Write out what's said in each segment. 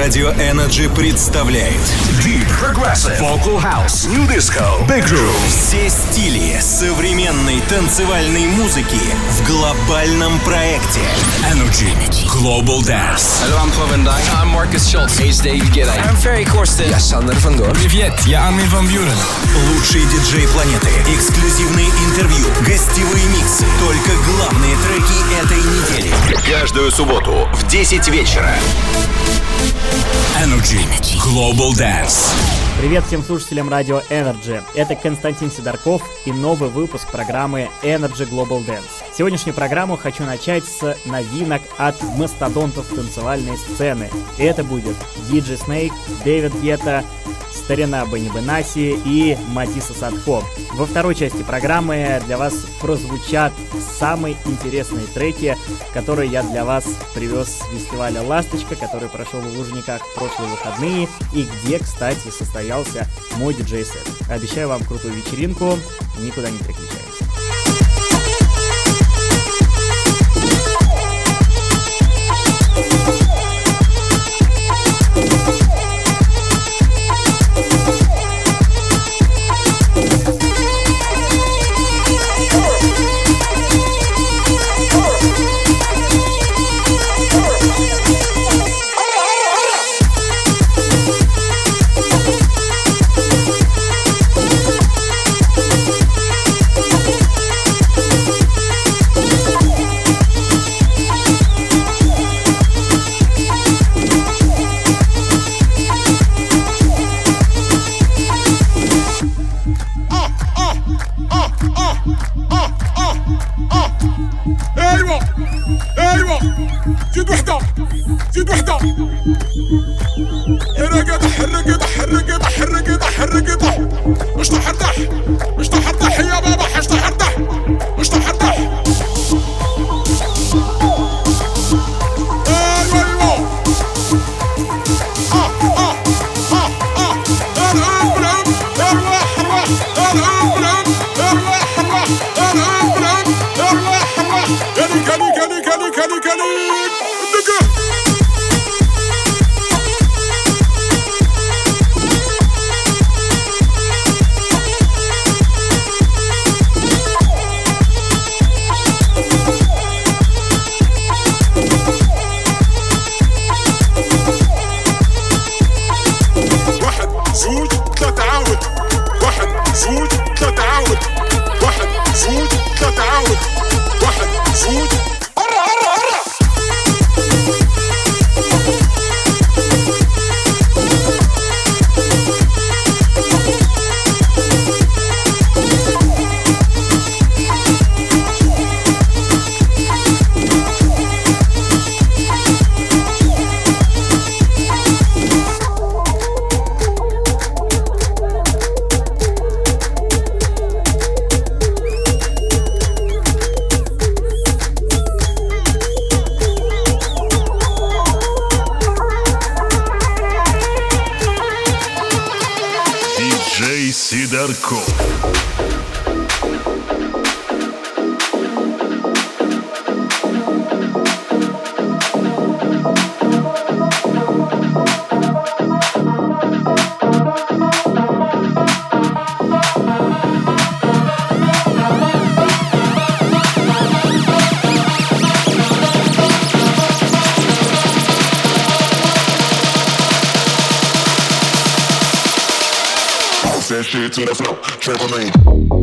Radio Energy представляет Deep Progressive Vocal House New Disco Big Room Все стили современной танцевальной музыки в глобальном проекте Energy Global Dance Hello, I'm Paul Van Dyke. I'm Marcus Schultz. Hey, it's David Guetta. I'm Ferry Corsten. Я van Doorn. Привет, я Армин Ван Бюрен Лучшие диджеи планеты, эксклюзивные интервью, гостевые миксы, только главные треки этой недели. Каждую субботу в 10 вечера. Energy. Global Dance Привет всем слушателям радио Energy. Это Константин Сидорков и новый выпуск программы Energy Global Dance. Сегодняшнюю программу хочу начать с новинок от мастодонтов танцевальной сцены. И это будет DJ Snake, Дэвид Гетта, Старина Бенни Бенаси и Матиса Садко. Во второй части программы для вас прозвучат самые интересные треки, которые я для вас привез с фестиваля «Ласточка», который прошел в Лужниках в прошлые выходные и где, кстати, состоялся мой диджей-сет. Обещаю вам крутую вечеринку, никуда не переключаемся. Сидорков to the flow, Trevor Main.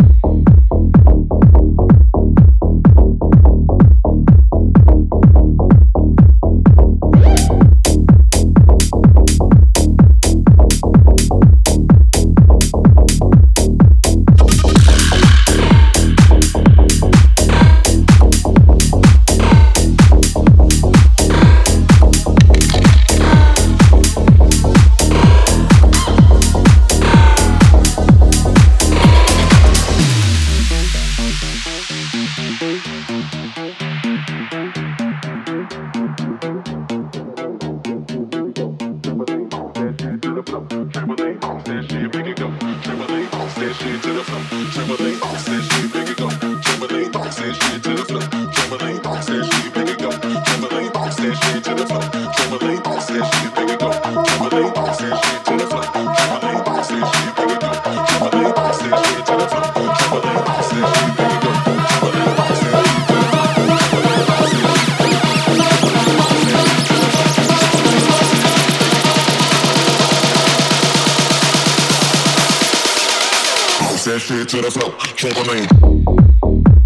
that shit to the flow trouble me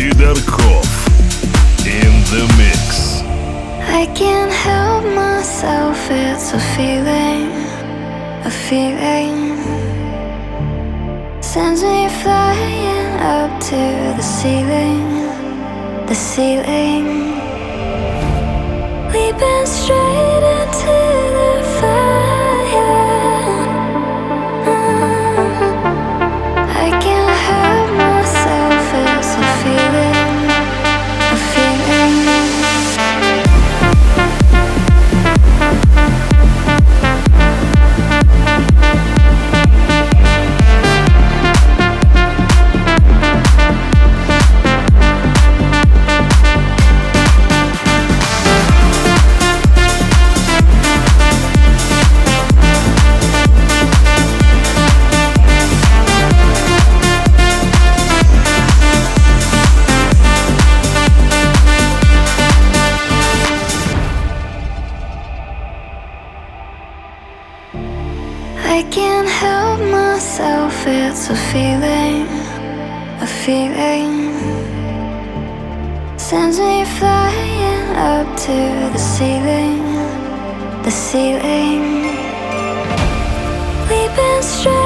Сидорков in the mix. I can't help myself, it's a feeling, a feeling. Sends me flying up to the ceiling, the ceiling. Leaping straight into the fire. It's a feeling, a feeling. Sends me flying up to the ceiling, the ceiling. Leaping straight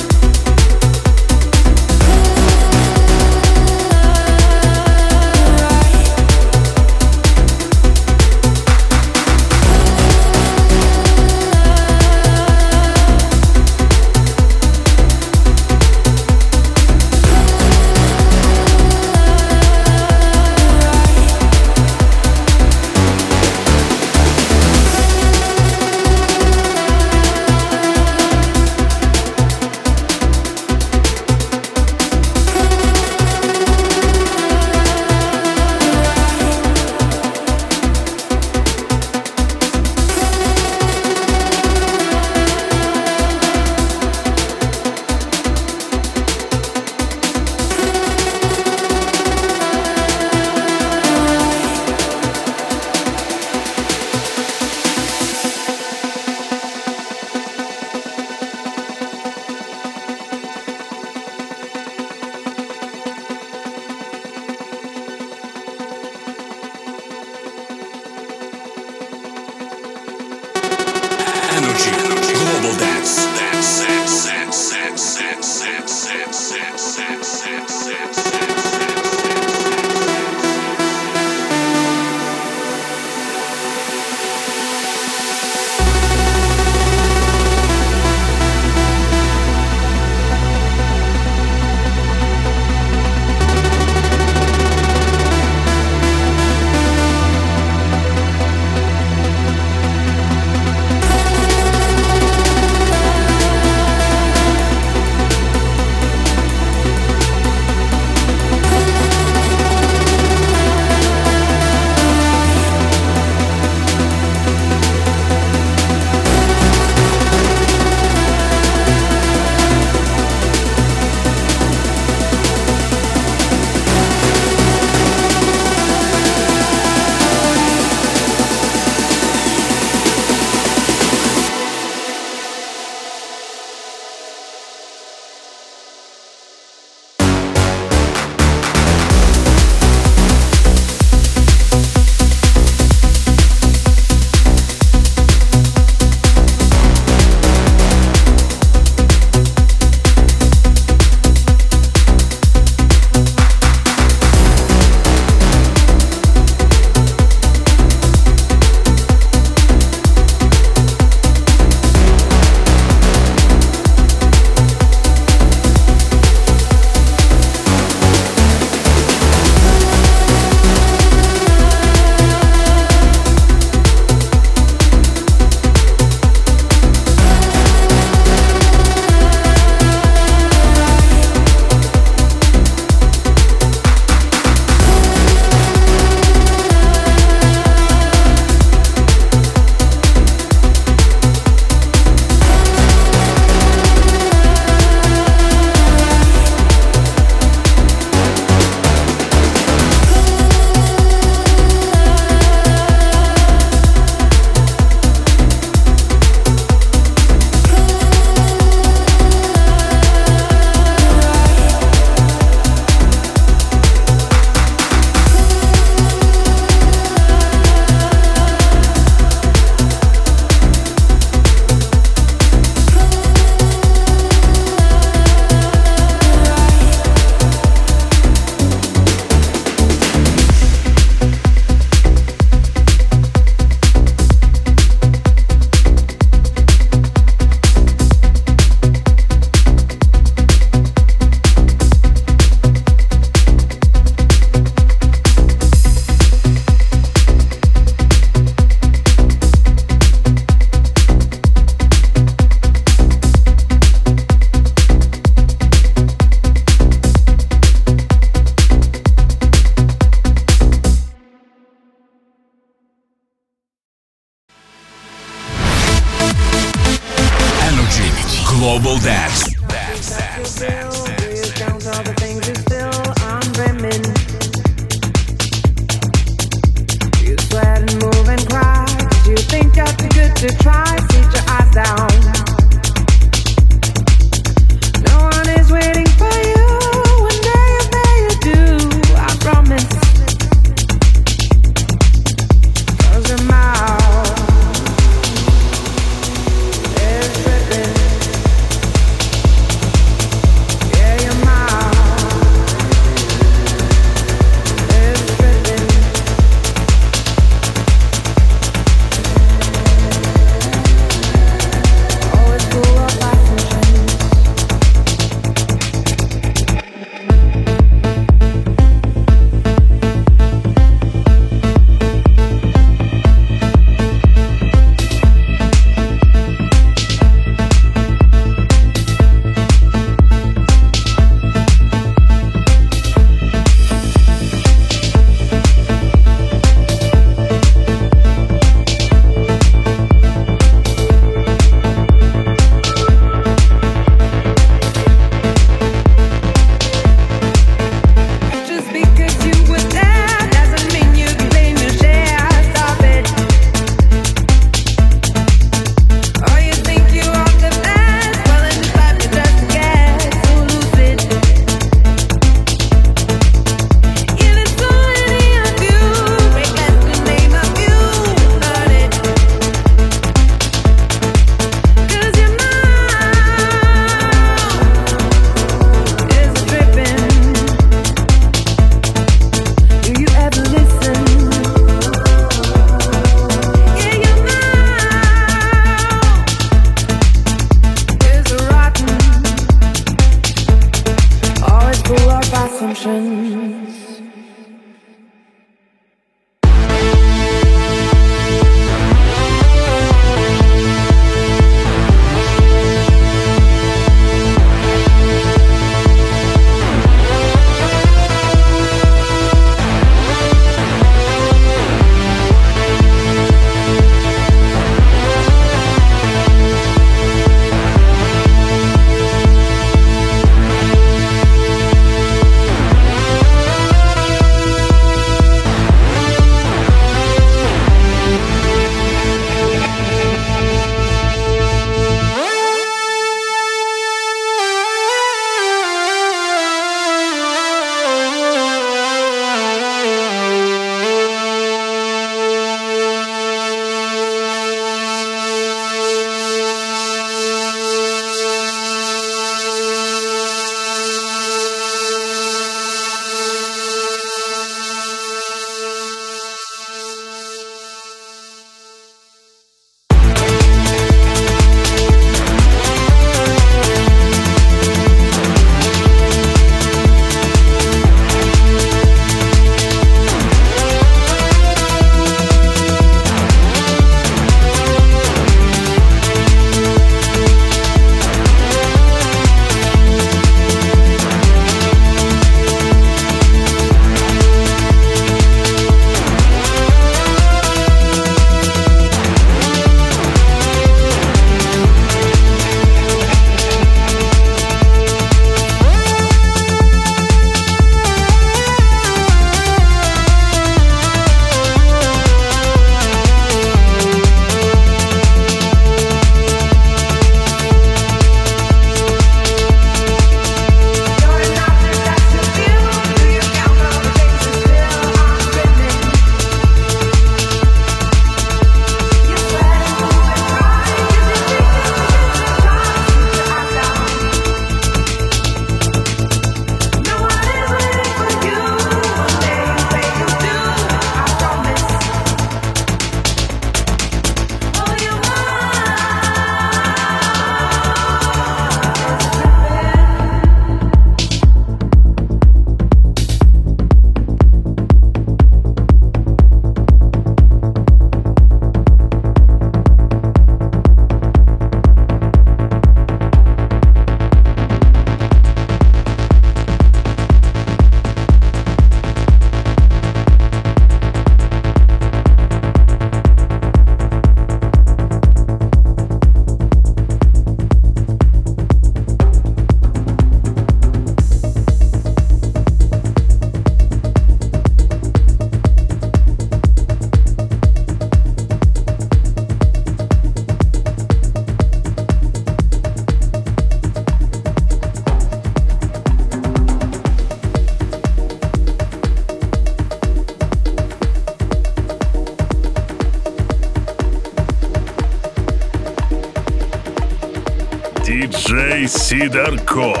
Сидорков. be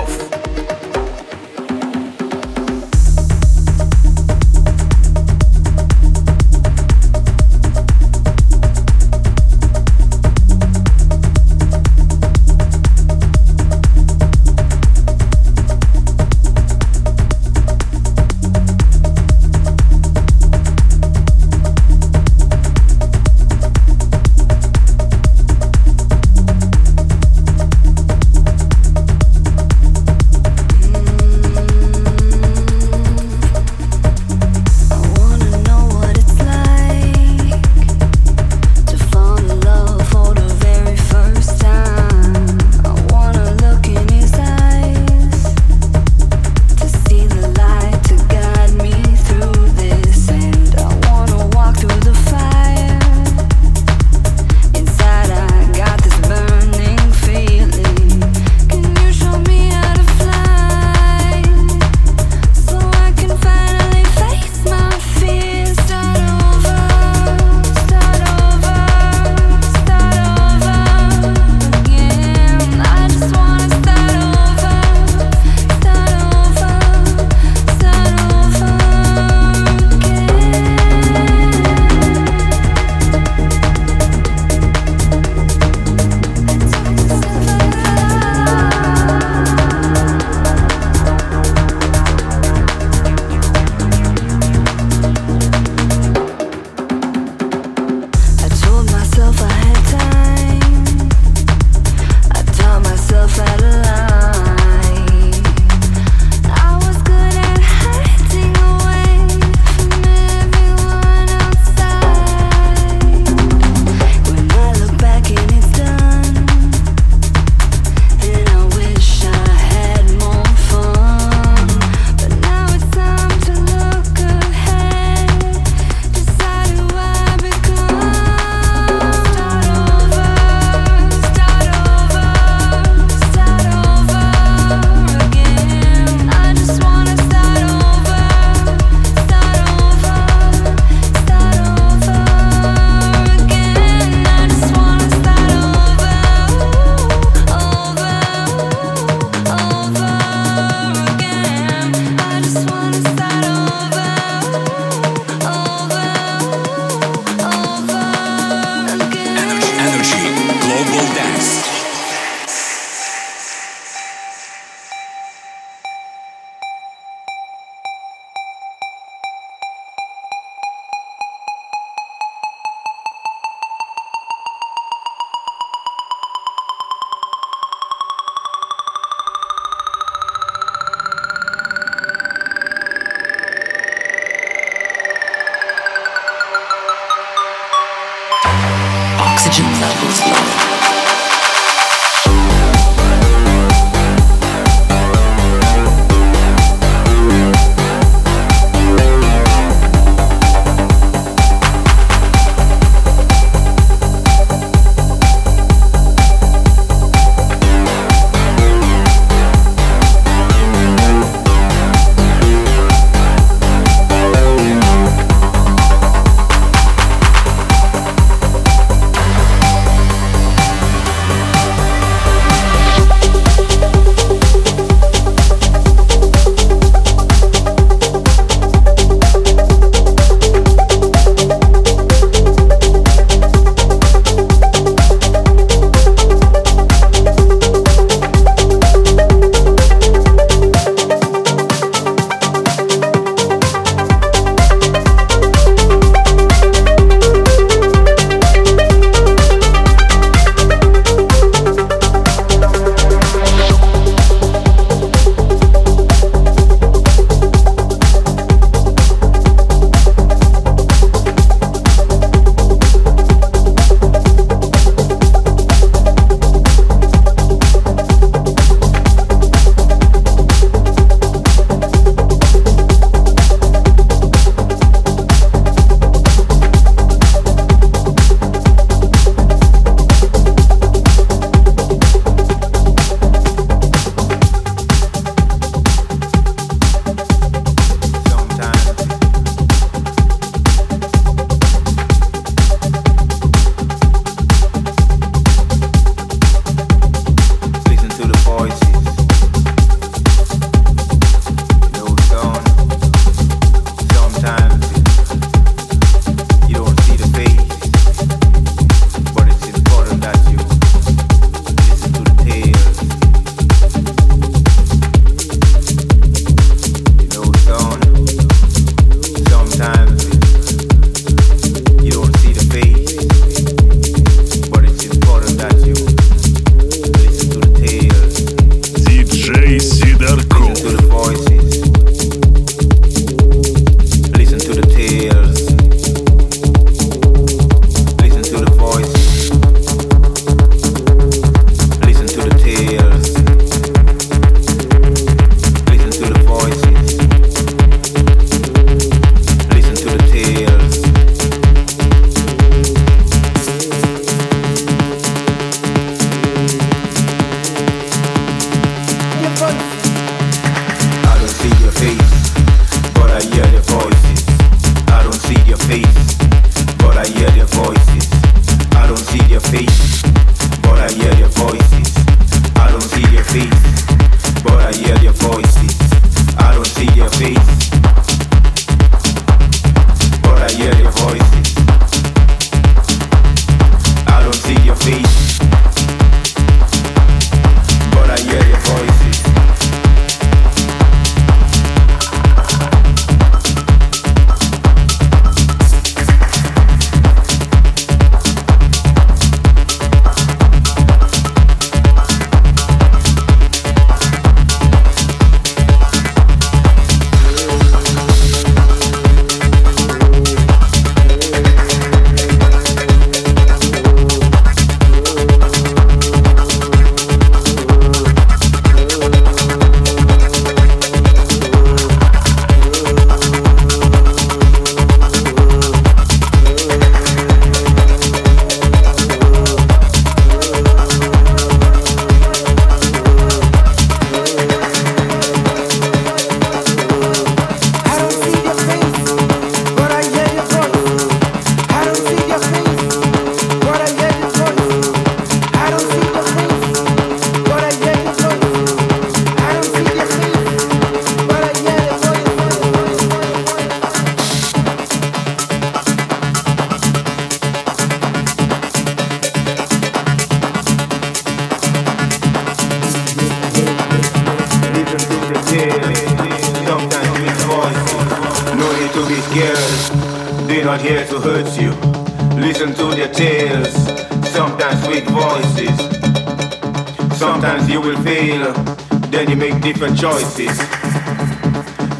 Different choices.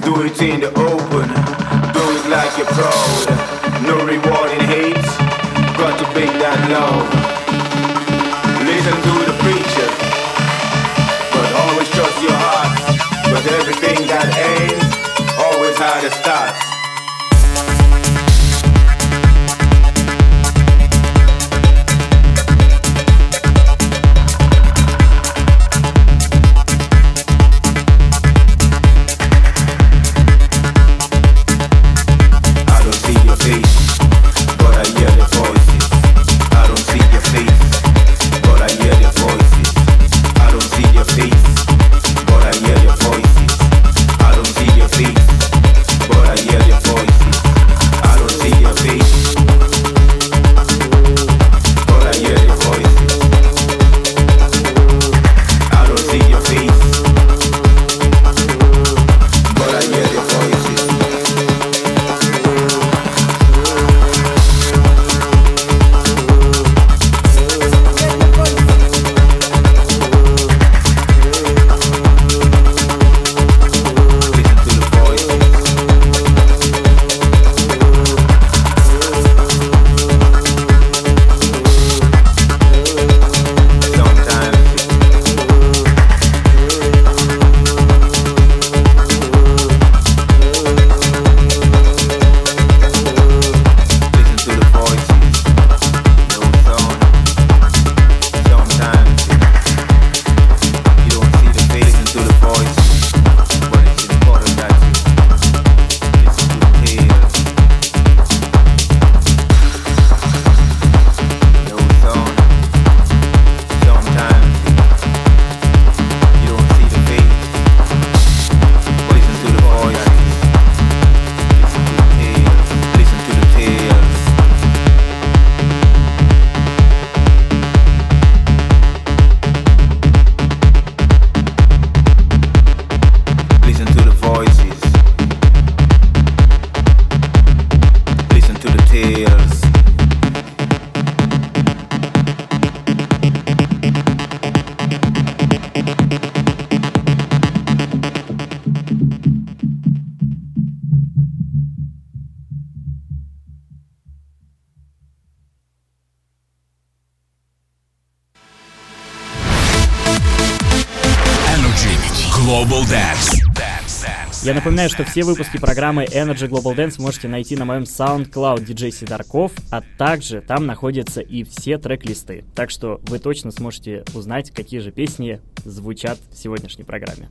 Do it in the Я напоминаю, что все выпуски программы Energy Global Dance можете найти на моем SoundCloud DJ Сидорков, а также там находятся и все трек-листы. Так что вы точно сможете узнать, какие же песни звучат в сегодняшней программе.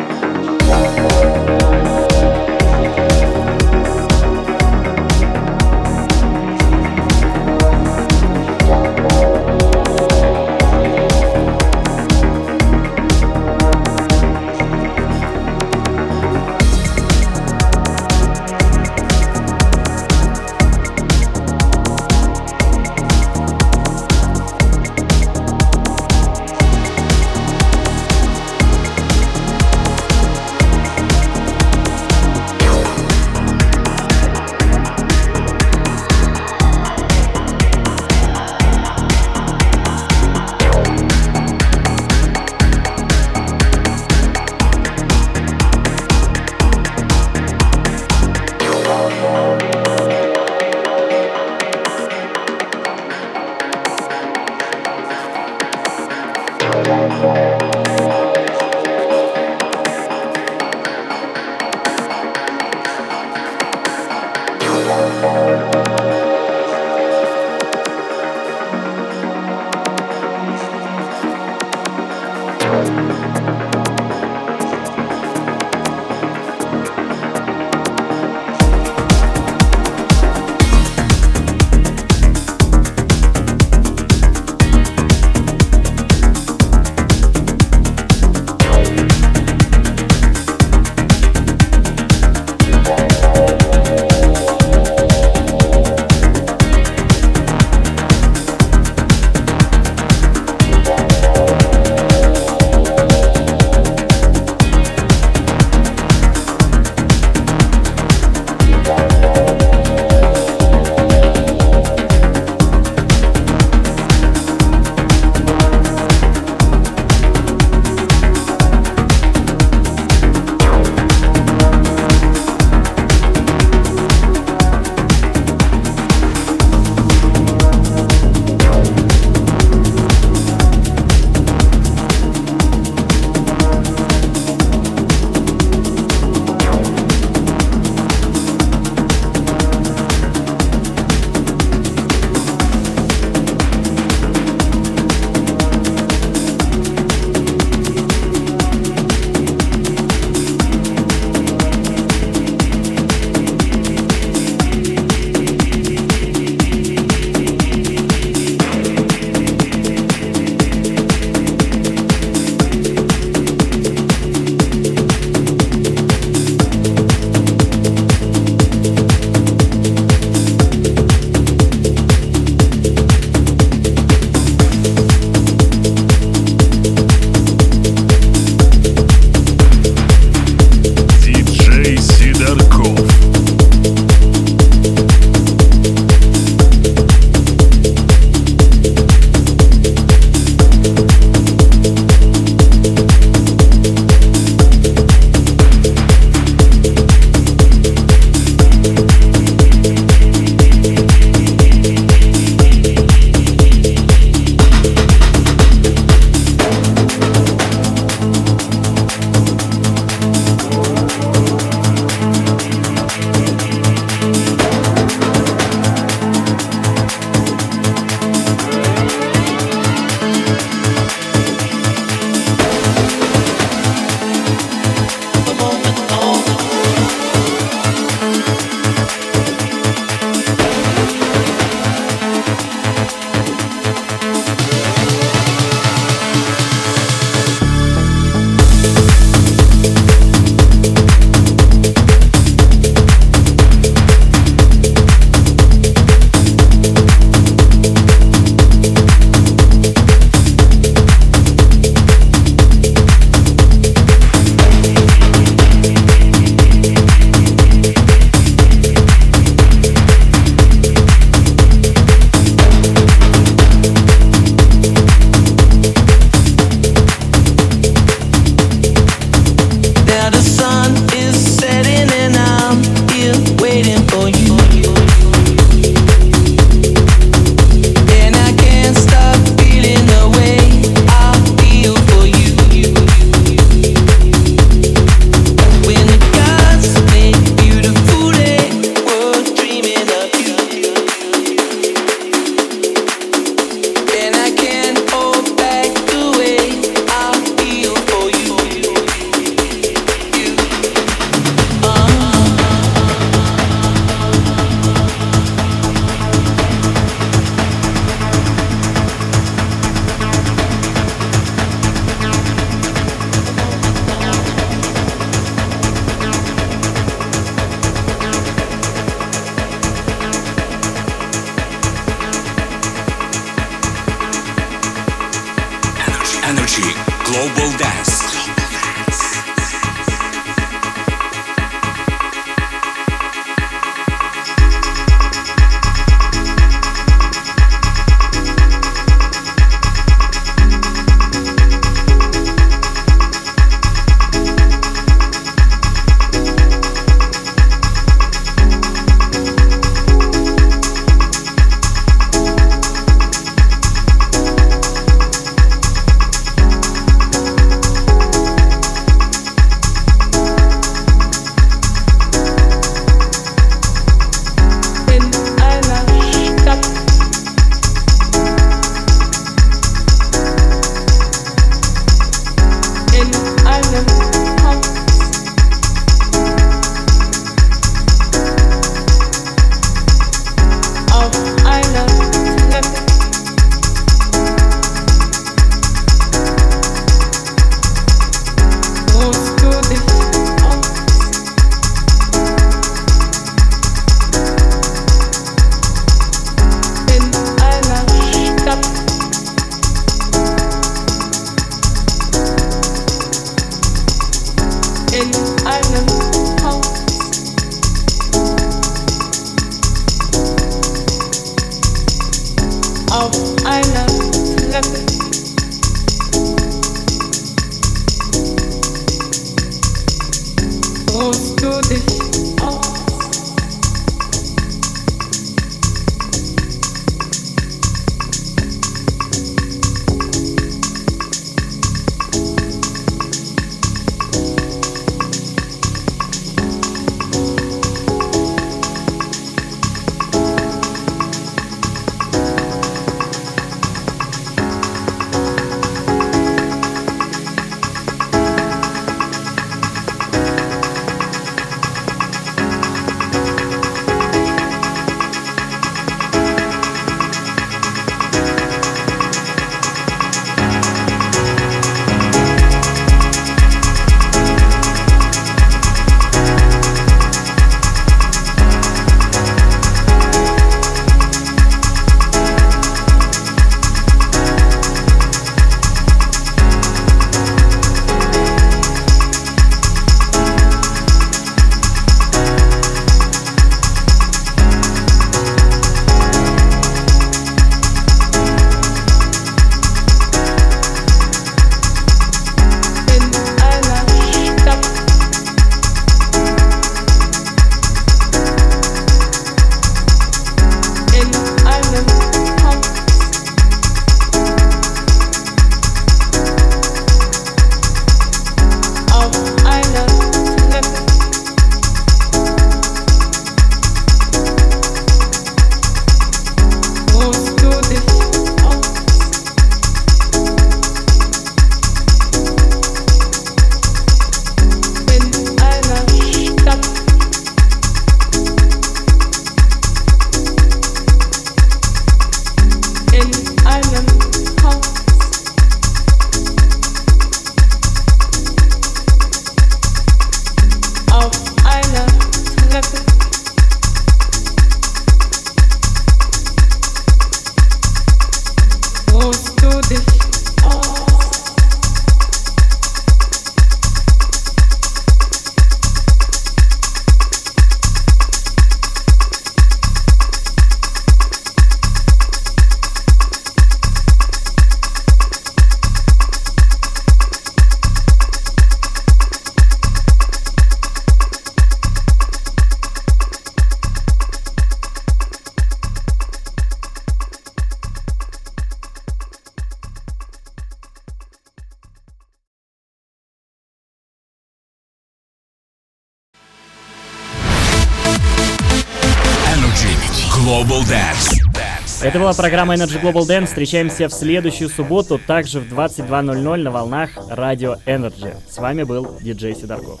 Global Dance. Это была программа Energy Global Dance. Встречаемся в следующую субботу, также в 22.00 на волнах радио Energy. С вами был диджей Сидорков.